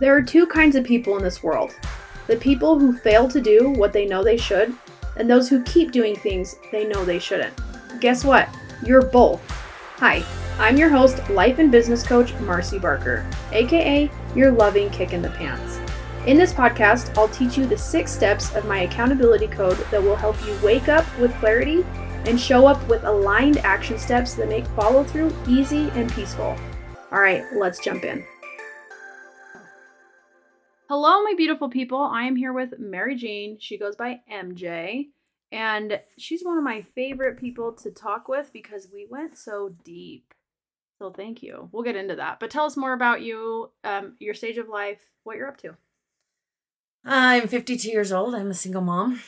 There are two kinds of people in this world the people who fail to do what they know they should, and those who keep doing things they know they shouldn't. Guess what? You're both. Hi, I'm your host, life and business coach Marcy Barker, aka your loving kick in the pants. In this podcast, I'll teach you the six steps of my accountability code that will help you wake up with clarity and show up with aligned action steps that make follow through easy and peaceful. All right, let's jump in. Hello, my beautiful people. I am here with Mary Jean. She goes by MJ, and she's one of my favorite people to talk with because we went so deep. So thank you. We'll get into that. But tell us more about you, um, your stage of life, what you're up to. I'm 52 years old. I'm a single mom.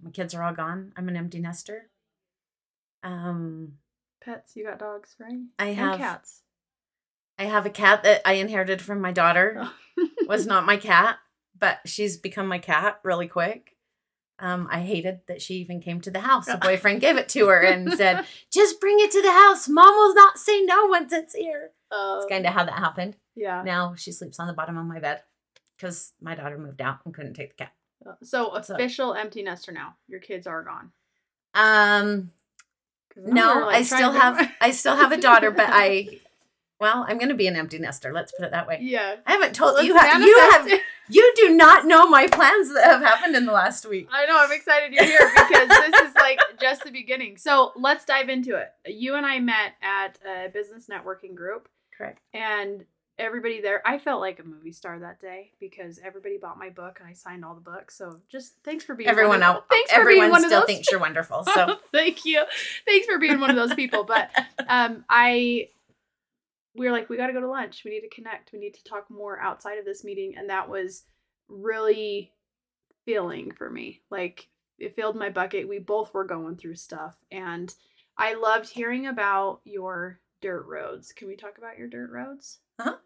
My kids are all gone. I'm an empty nester. Um, Pets, you got dogs, right? I And have cats. I have a cat that I inherited from my daughter. Was not my cat, but she's become my cat really quick. Um, I hated that she even came to the house. A boyfriend gave it to her and said, "Just bring it to the house. Mom will not say no once it's here." Uh, That's kind of how that happened. yeah. Now she sleeps on the bottom of my bed because my daughter moved out and couldn't take the cat. So So- official empty nester now. Your kids are gone. Um, no, like, I still have I still have a daughter, but I, well, I'm going to be an empty nester. Let's put it that way. yeah. I haven't told Let's you. Have, you have you do not know my plans that have happened in the last week. I know. I'm excited you're here because this is like just the beginning. So let's dive into it. You and I met at a business networking group, Correct. and everybody there. I felt like a movie star that day because everybody bought my book and I signed all the books. So just thanks for being Everyone else, Thanks for everyone being one still of those. thinks you're wonderful. So thank you. Thanks for being one of those people. But um, I we were like, we got to go to lunch. We need to connect. We need to talk more outside of this meeting, and that was really feeling for me. Like it filled my bucket. We both were going through stuff, and I loved hearing about your dirt roads. Can we talk about your dirt roads? Uh-huh.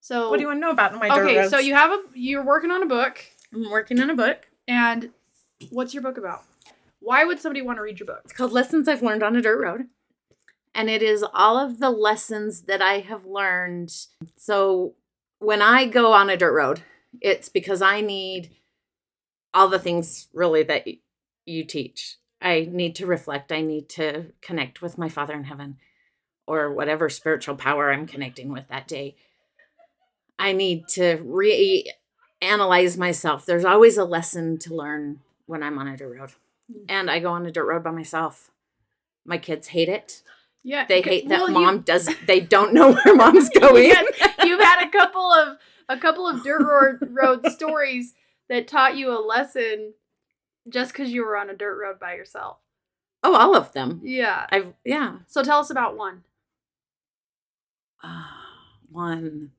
So what do you want to know about my dirt okay, roads? so you have a you're working on a book, I'm working on a book. and what's your book about? Why would somebody want to read your book? It's called Lessons I've Learned on a Dirt Road. And it is all of the lessons that I have learned. So when I go on a dirt road, it's because I need all the things really that you teach. I need to reflect. I need to connect with my Father in heaven or whatever spiritual power I'm connecting with that day. I need to re analyze myself. There's always a lesson to learn when I'm on a dirt road. Mm. And I go on a dirt road by myself. My kids hate it. Yeah, They hate that well, you- mom does they don't know where mom's going. Yes, you've had a couple of a couple of dirt road, road stories that taught you a lesson just because you were on a dirt road by yourself. Oh, all of them. Yeah. I've yeah. So tell us about one. Ah, one.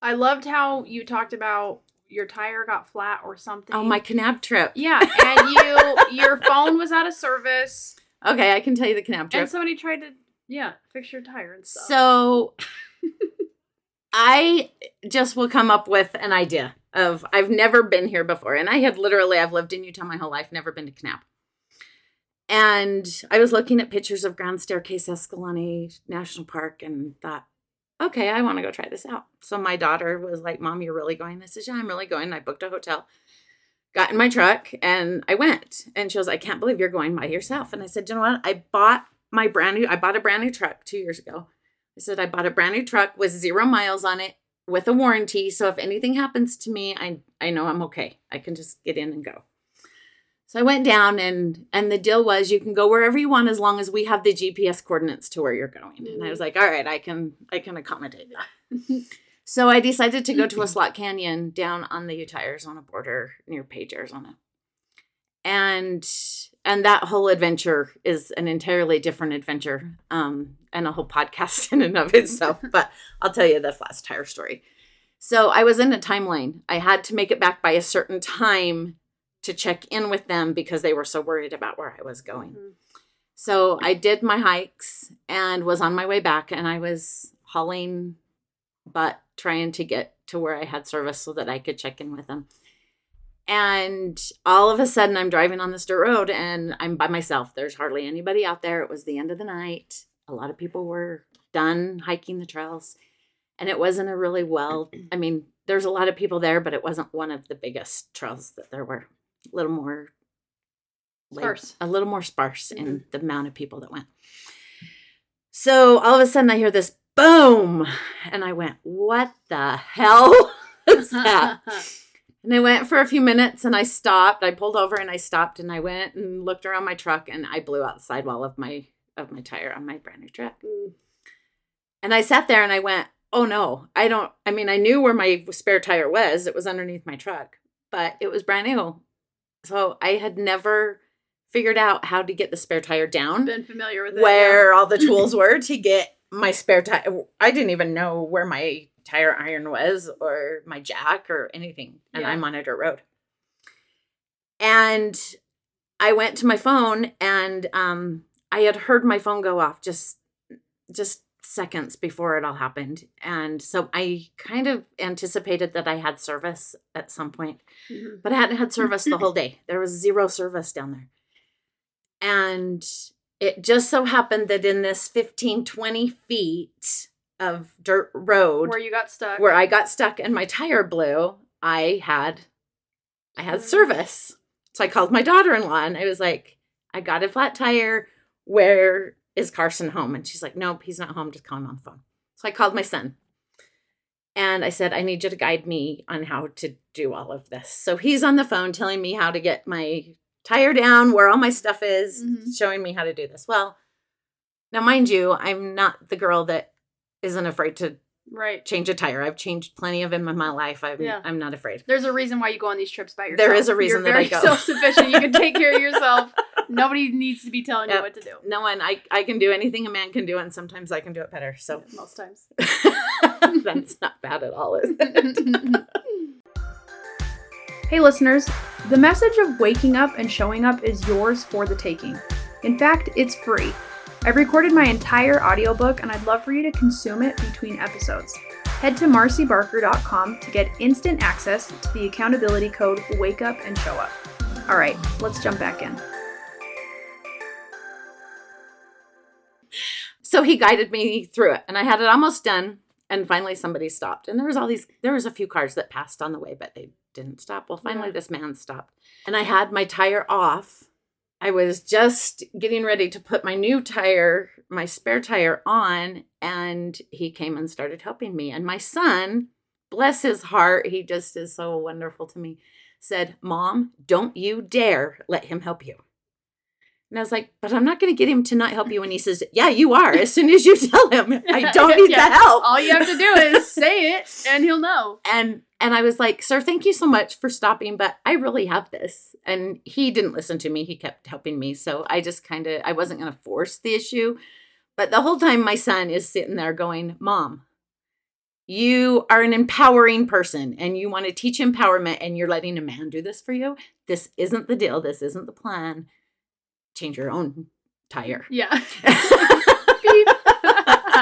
I loved how you talked about your tire got flat or something. Oh, my Kanab trip. Yeah, and you your phone was out of service, Okay, I can tell you the Kanab trip. and somebody tried to yeah fix your tire and stuff. So I just will come up with an idea of I've never been here before. And I had literally I've lived in Utah my whole life, never been to Kanab. And I was looking at pictures of Grand Staircase Escalante National Park and thought, okay, I want to go try this out. So my daughter was like, Mom, you're really going? I said, Yeah, I'm really going. I booked a hotel, got in my truck, and I went. And she was, like, I can't believe you're going by yourself. And I said, You know what? I bought my brand new, I bought a brand new truck two years ago. I said, I bought a brand new truck with zero miles on it with a warranty. So if anything happens to me, I I know I'm okay. I can just get in and go. So I went down and and the deal was you can go wherever you want as long as we have the GPS coordinates to where you're going. And I was mm-hmm. like, all right, I can I can accommodate that. so I decided to go to a slot canyon down on the Utah Arizona border near Page, Arizona. And and that whole adventure is an entirely different adventure um, and a whole podcast in and of itself. but I'll tell you the flat tire story. So I was in a time lane. I had to make it back by a certain time to check in with them because they were so worried about where I was going. Mhm. So I did my hikes and was on my way back, and I was hauling butt trying to get to where I had service so that I could check in with them. And all of a sudden, I'm driving on this dirt road and I'm by myself. There's hardly anybody out there. It was the end of the night. A lot of people were done hiking the trails. And it wasn't a really well, I mean, there's a lot of people there, but it wasn't one of the biggest trails that there were. A little more Sparse. a little more sparse in mm-hmm. the amount of people that went. So all of a sudden I hear this boom and I went, "What the hell is that?" And I went for a few minutes and I stopped. I pulled over and I stopped and I went and looked around my truck and I blew out the sidewall of my of my tire on my brand new truck. And I sat there and I went, "Oh no, I don't I mean, I knew where my spare tire was. It was underneath my truck, but it was brand new. So I had never figured out how to get the spare tire down Been familiar with it. where all the tools were to get my spare tire. I didn't even know where my tire iron was or my jack or anything. And Yeah. I'm on a dirt road. And I went to my phone and um, I had heard my phone go off just just seconds before it all happened. And so I kind of anticipated that I had service at some point. Mhm. but I hadn't had service the whole day. There was zero service down there. And it just so happened that in this 15, 20 feet of dirt road Where you got stuck. where I got stuck and my tire blew, I had I had mm. service. So I called my daughter-in-law and I was like, I got a flat tire. Where is Carson home? And she's like, Nope, he's not home. Just call him on the phone. So I called my son. And I said, I need you to guide me on how to do all of this. So he's on the phone telling me how to get my tire down, where all my stuff is, Mhm. showing me how to do this. Well, now, mind you, I'm not the girl that isn't afraid to right. change a tire. I've changed plenty of them in my life. I'm, Yeah. I'm not afraid. There's a reason why you go on these trips by yourself. There is a reason You're that I very go. self-sufficient. You can take care of yourself. Nobody needs to be telling Yep. you what to do. No one, I, I can do anything a man can do, and sometimes I can do it better. So most times. that's not bad at all, is it? Hey, listeners, the message of waking up and showing up is yours for the taking. In fact, it's free. I've recorded my entire audiobook and I'd love for you to consume it between episodes. Head to marcybarker.com to get instant access to the accountability code Wake Up and Show Up. All right, let's jump back in. so he guided me through it, and I had it almost done. And finally, somebody stopped, and there was all these. There was a few cars that passed on the way, but they didn't stop. Well, finally, Yeah. this man stopped, and I had my tire off. I was just getting ready to put my new tire, my spare tire, on, and he came and started helping me. And my son, bless his heart, he just is so wonderful to me, said, Mom, don't you dare let him help you. And I was like, but I'm not going to get him to not help you. And he says, Yeah, you are. As soon as you tell him, I don't need Yeah. the help. All you have to do is say it and he'll know. And and I was like, Sir, thank you so much for stopping, but I really have this. And he didn't listen to me. He kept helping me. So I just kind of I wasn't going to force the issue. But the whole time my son is sitting there going, Mom, you are an empowering person and you want to teach empowerment and you're letting a man do this for you. This isn't the deal. This isn't the plan. Change your own tire. Yeah.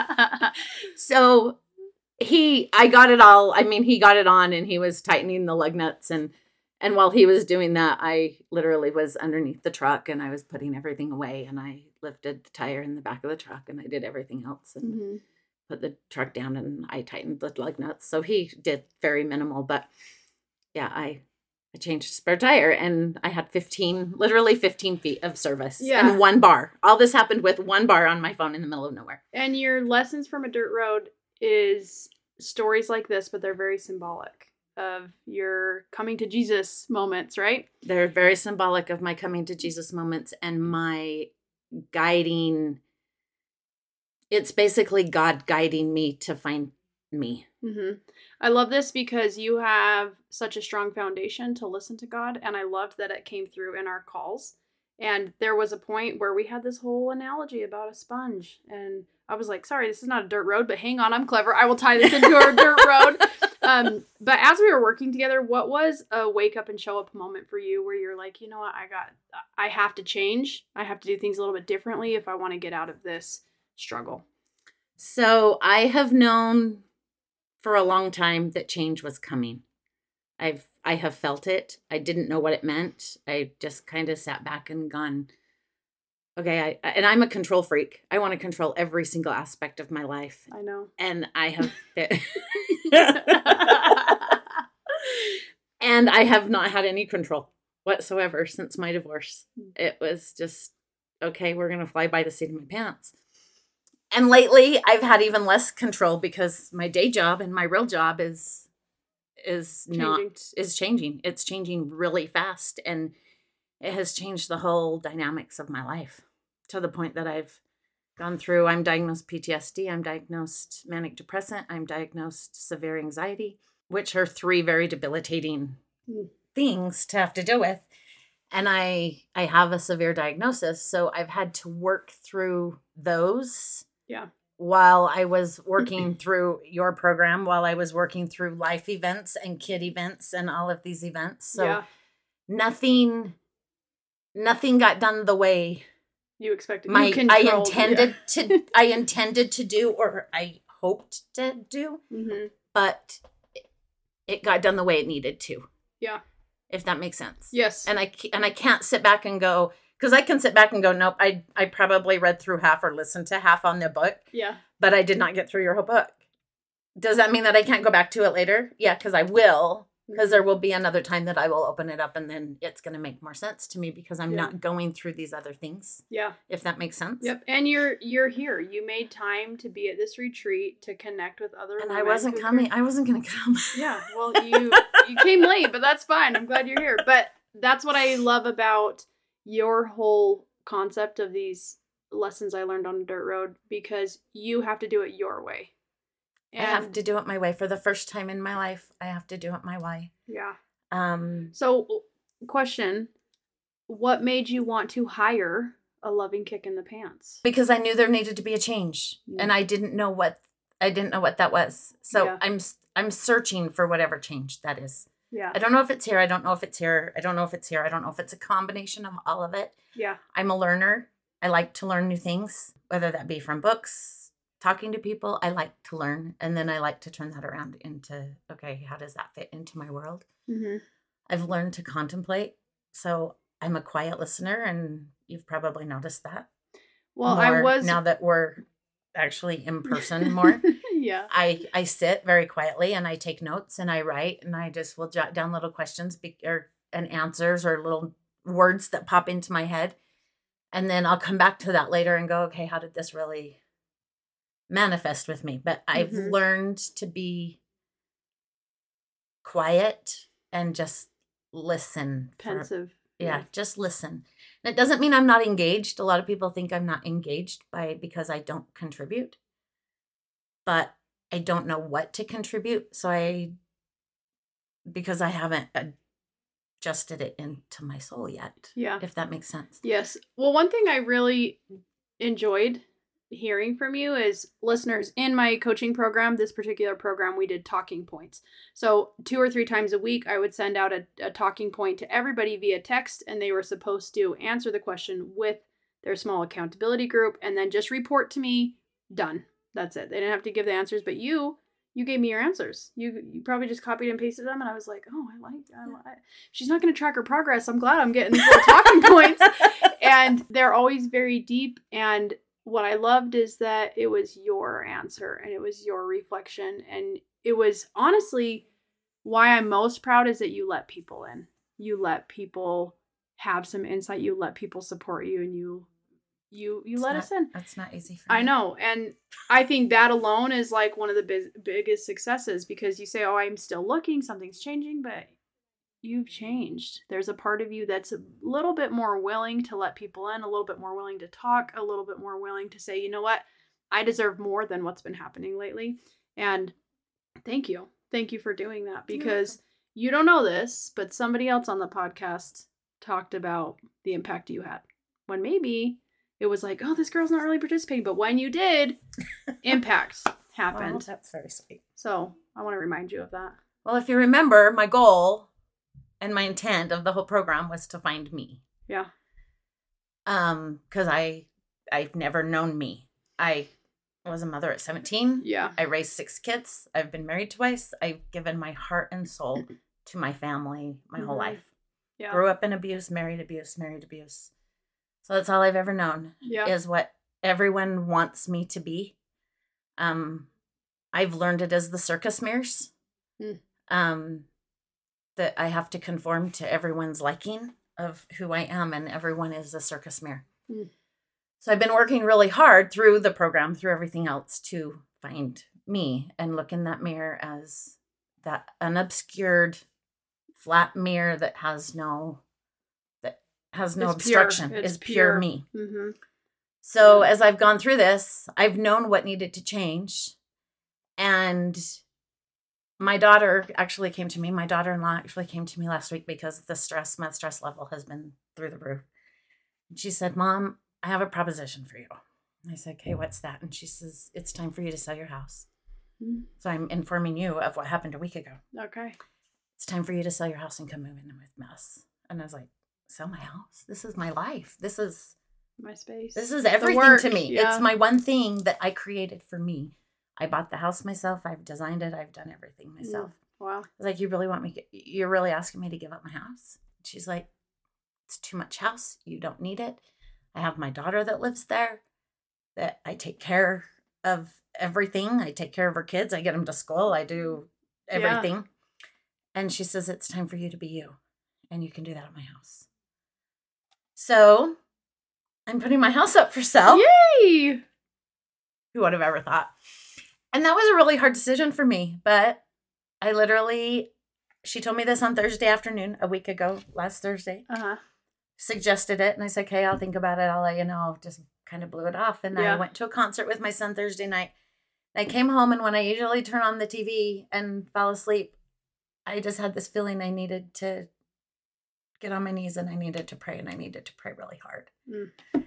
so he I got it all. I mean, he got it on and he was tightening the lug nuts and and while he was doing that, I literally was underneath the truck and I was putting everything away and I lifted the tire in the back of the truck and I did everything else and Mhm. put the truck down and I tightened the lug nuts. So he did very minimal, but yeah, I I changed a spare tire and I had 15, literally 15 feet of service Yeah. and one bar. All this happened with one bar on my phone in the middle of nowhere. And your lessons from a dirt road is stories like this, but they're very symbolic of your coming to Jesus moments, right? They're very symbolic of my coming to Jesus moments and my guiding. It's basically God guiding me to find me. hmm I love this because you have such a strong foundation to listen to God, and I loved that it came through in our calls. And there was a point where we had this whole analogy about a sponge, and I was like, "Sorry, this is not a dirt road, but hang on, I'm clever. I will tie this into our dirt road." Um, but as we were working together, what was a wake up and show up moment for you, where you're like, "You know what? I got, I have to change. I have to do things a little bit differently if I want to get out of this struggle." So I have known for a long time that change was coming. I've I have felt it. I didn't know what it meant. I just kind of sat back and gone, okay, I and I'm a control freak. I want to control every single aspect of my life. I know. And I have And I have not had any control whatsoever since my divorce. Hmm. It was just, okay, we're going to fly by the seat of my pants. And lately, I've had even less control because my day job and my real job is is Changing. not is changing. It's changing really fast and it has changed the whole dynamics of my life to the point that I've gone through I'm diagnosed PTSD, I'm diagnosed manic depressant, I'm diagnosed severe anxiety, which are three very debilitating Mm. things to have to deal with. And I I have a severe diagnosis, so I've had to work through those Yeah. While I was working through your program, while I was working through life events and kid events and all of these events. So yeah. nothing nothing got done the way You expected my you I intended to I intended to do or I hoped to do, Yeah. Mhm. but it- it got done the way it needed to. Yeah. If that makes sense. Yes. And I and I can't sit back and go cuz I can sit back and go nope, I I probably read through half or listened to half on the book, yeah. but I did not get through your whole book. Does that mean that I can't go back to it later? Yeah, cuz I will because there will be another time that I will open it up and then it's going to make more sense to me because I'm Yeah. not going through these other things, Yeah. if that makes sense. Yep. And you're you're here. You made time to be at this retreat to connect with other And I wasn't coming. care- I wasn't going to come. Yeah. Well, you you came late, but that's fine. I'm glad you're here. But that's what I love about your whole concept of these lessons I learned on the dirt road because you have to do it your way. I have to do it my way for the first time in my life. I have to do it my way. Yeah. Um, So, question: What made you want to hire a loving kick in the pants? because I knew there needed to be a change, Mm. and I didn't know what I didn't know what that was. So Yeah. I'm I'm searching for whatever change that is. Yeah. I don't know if it's here. I don't know if it's here. I don't know if it's here. I don't know if it's a combination of all of it. Yeah. I'm a learner. I like to learn new things, whether that be from books, talking to people. I like to learn, and then I like to turn that around into okay, how does that fit into my world? hmm I've learned to contemplate. So I'm a quiet listener, and you've probably noticed that. Well, I was now that we're actually in person more. yeah. I I sit very quietly and I take notes and I write and I just will jot down little questions be, or and answers or little words that pop into my head, and then I'll come back to that later and go, okay, how did this really manifest with me? But I've Mhm. learned to be quiet and just listen. for- Pensive. yeah, just listen. It doesn't mean I'm not engaged. A lot of people think I'm not engaged by because I don't contribute. But I don't know what to contribute, so I because I haven't adjusted it into my soul yet. Yeah. If that makes sense. Yes. Well, one thing I really enjoyed hearing from you is listeners in my coaching program, this particular program, we did talking points. So, two or three times a week, I would send out a, a talking point to everybody via text, and they were supposed to answer the question with their small accountability group and then just report to me. Done. That's it. They didn't have to give the answers, but you. You gave me your answers. You you probably just copied and pasted them, and I was like, "Oh, I like. I like. She's not going to track her progress. I'm glad I'm getting these little talking points." and they're always very deep and what i loved is that it was your answer and it was your reflection and it was honestly why i'm most proud is that you let people in you let people have some insight you let people support you and you you you It's let not- us in That's not easy for me. I know. And I think that alone is like one of the biz- biggest successes because you say, oh, I'm still looking, something's changing, but you've changed. There's a part of you that's a little bit more willing to let people in, a little bit more willing to talk, a little bit more willing to say, you know what, I deserve more than what's been happening lately. And thank you. Thank you for doing that because you don't know this, but somebody else on the podcast talked about the impact you had when maybe it was like, oh, this girl's not really participating. But when you did, impact Well, happened. that's very sweet. So I want to remind you of that. Well, if you remember, my goal and my intent of the whole program was to find me. Yeah. Um, because I I've never known me. I was a mother at 17. Yeah. I raised six kids. I've been married twice. I've given my heart and soul to my family my whole Mhm. life. Yeah. Grew up in abuse, married abuse, married abuse. So that's all I've ever known Yeah. is what everyone wants me to be. Um, I've learned it as the circus mirrors. Hmm. Um, that I have to conform to everyone's liking of who I am, and everyone is a circus mirror. Mm. So I've been working really hard through the program, through everything else, to find me and look in that mirror as that unobscured, flat mirror that has no that has no It's obstruction. It's Is pure pure. me. Mm-hmm. So Yeah. as I've gone through this, I've known what needed to change. And my daughter actually came to me. My daughter-in-law actually came to me last week because the stress, my stress level has been through the roof. And she said, Mom, I have a proposition for you. And I said, Okay, what's that? And she says, It's time for you to sell your house. Mm. So I'm informing you of what happened a week ago. Okay. It's time for you to sell your house and come move in with us. And I was like, Sell my house? This is my life. This is My space. this is everything to me. yeah. It's my one thing that I created for me. I bought the house myself. I've designed it. I've done everything mm, myself. wow. I was like, you really want me? You're really asking me to give up my house? She's like, it's too much house. You don't need it. I have my daughter that lives there. That I take care of everything. I take care of her kids. I get them to school. I do Yeah. everything. And she says, it's time for you to be you, and you can do that at my house. So I'm putting my house up for sale. Yay! Who would have ever thought? And that was a really hard decision for me. But I literally, she told me this on Thursday afternoon, a week ago, last Thursday, Uh huh. suggested it. And I said, okay, I'll think about it. I'll let you know. Just kind of blew it off. And Yeah. I went to a concert with my son Thursday night. I came home, and when I usually turn on the TV and fall asleep, I just had this feeling I needed to get on my knees and I needed to pray, and I needed to pray really hard. Mm.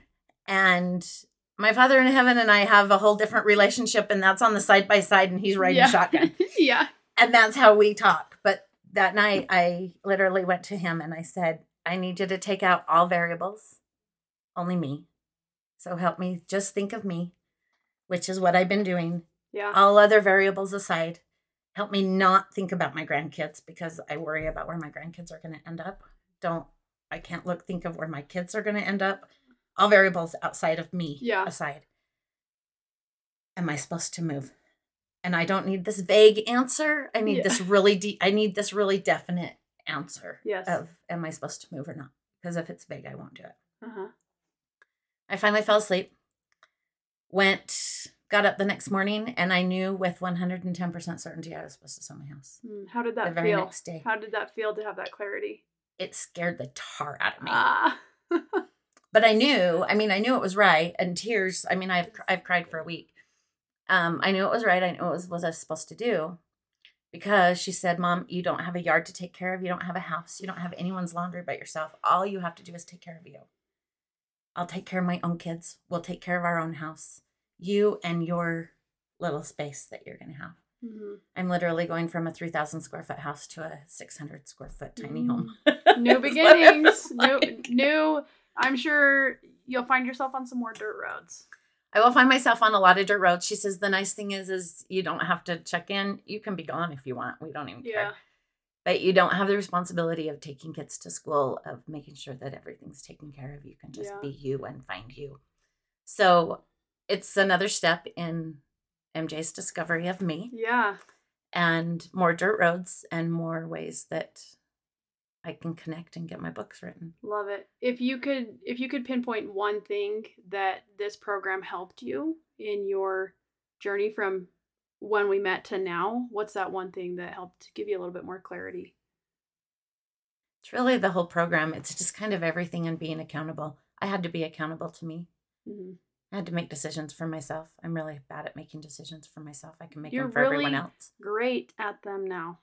And my father in heaven and I have a whole different relationship, and that's on the side by side, and he's riding Yeah. shotgun. yeah. And that's how we talk. But that night, I literally went to him and I said, I need you to take out all variables, only me. So help me just think of me, which is what I've been doing. Yeah. All other variables aside, help me not think about my grandkids because I worry about where my grandkids are going to end up. Don't, I can't look, think of where my kids are going to end up. All variables outside of me Yeah. aside. Am I supposed to move? And I don't need this vague answer. I need Yeah. this really deep, I need this really definite answer Yes. of am I supposed to move or not? Because if it's vague, I won't do it. Uh huh. I finally fell asleep, went, got up the next morning, and I knew with 110% certainty I was supposed to sell my house. Mm, How did The that very feel? next day. How did that feel to have that clarity? It scared the tar out of me. Ah. but I knew, I mean, I knew it was right. And tears, I mean, I've, I've cried for a week. Um, I knew it was right. I knew it was what I was supposed to do because she said, Mom, you don't have a yard to take care of. You don't have a house. You don't have anyone's laundry but yourself. All you have to do is take care of you. I'll take care of my own kids. We'll take care of our own house. You and your little space that you're going to have. Mhm. I'm literally going from a 3,000 square foot house to a 600 square foot tiny Mm. home. New what it beginnings. was new, like. new. I'm sure you'll find yourself on some more dirt roads. I will find myself on a lot of dirt roads. She says the nice thing is is you don't have to check in. You can be gone if you want. We don't even Yeah. care. But you don't have the responsibility of taking kids to school, of making sure that everything's taken care of. You can just Yeah. be you and find you. So it's another step in MJ's discovery of me Yeah. and more dirt roads and more ways that I can connect and get my books written. Love it. If you could if you could pinpoint one thing that this program helped you in your journey from when we met to now, what's that one thing that helped give you a little bit more clarity? It's really the whole program. It's just kind of everything and being accountable. I had to be accountable to me. hmm I had to make decisions for myself. I'm really bad at making decisions for myself. I can make You're them for everyone else. Great at them now.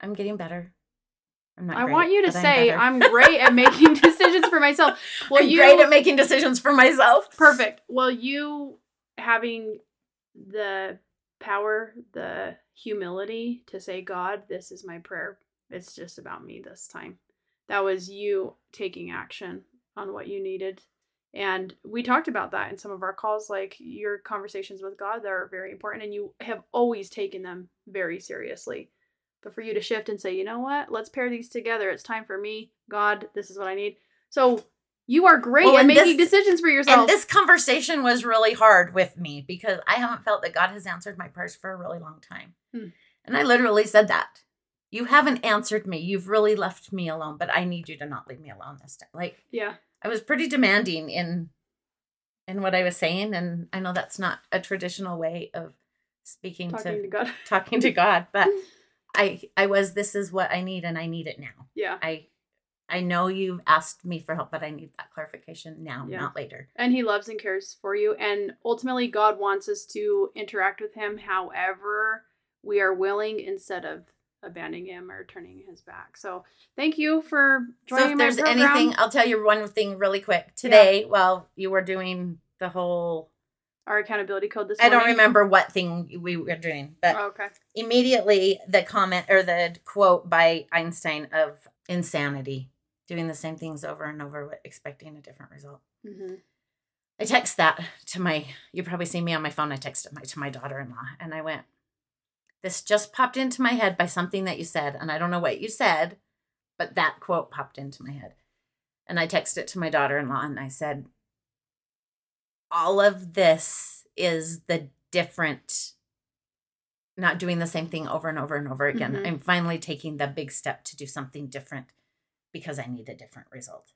I'm getting better. I'm not. I great, want you to say better. I'm great at making decisions for myself. Well, I'm you great at making decisions for myself. perfect. Well, you having the power, the humility to say, God, this is my prayer. It's just about me this time. That was you taking action on what you needed. And we talked about that in some of our calls, like your conversations with God, they're very important, and you have always taken them very seriously. But for you to shift and say, you know what, let's pair these together. It's time for me, God, this is what I need. So you are great Well, at making this- decisions for yourself. And this conversation was really hard with me because I haven't felt that God has answered my prayers for a really long time. Hmm. And I literally said that. you haven't answered me. You've really left me alone, but I need you to not leave me alone this time. Like Yeah. I was pretty demanding in in what I was saying, and I know that's not a traditional way of speaking Talking to to God. talking to God, but I I was this is what I need and I need it now. Yeah. I I know you've asked me for help, but I need that clarification now, Yeah. not later. And he loves and cares for you. And ultimately, God wants us to interact with him however we are willing instead of abandoning him or turning his back. So thank you for joining us. so if there's program. anything, I'll tell you one thing really quick. Today, while you were doing the whole Our accountability code this I don't remember what thing we were doing, but Oh, okay. immediately the comment or the quote by Einstein of insanity, doing the same things over and over, expecting a different result. hmm I text that to my, you probably see me on my phone. I texted my, to my daughter in law and I went, This just popped into my head by something that you said. And I don't know what you said, but that quote popped into my head. And I texted it to my daughter in law and I said, All of this is the different, not doing the same thing over and over and over again. Mhm. I'm finally taking the big step to do something different because I need a different result.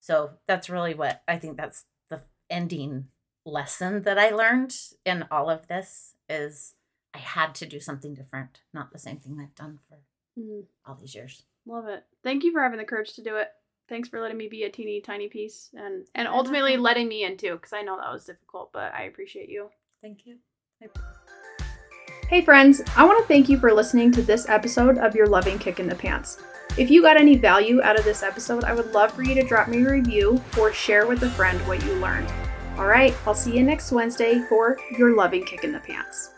So that's really what I think that's the ending lesson that I learned in all of this is I had to do something different, not the same thing I've done for Mm, all these years. love it. Thank you for having the courage to do it. Thanks for letting me be a teeny tiny piece and and ultimately letting me in too because I know that was difficult, but I appreciate you. Thank you. Hey friends, I want to thank you for listening to this episode of Your Loving Kick in the Pants. If you got any value out of this episode, I would love for you to drop me a review or share with a friend what you learned. All right, I'll see you next Wednesday for Your Loving Kick in the Pants.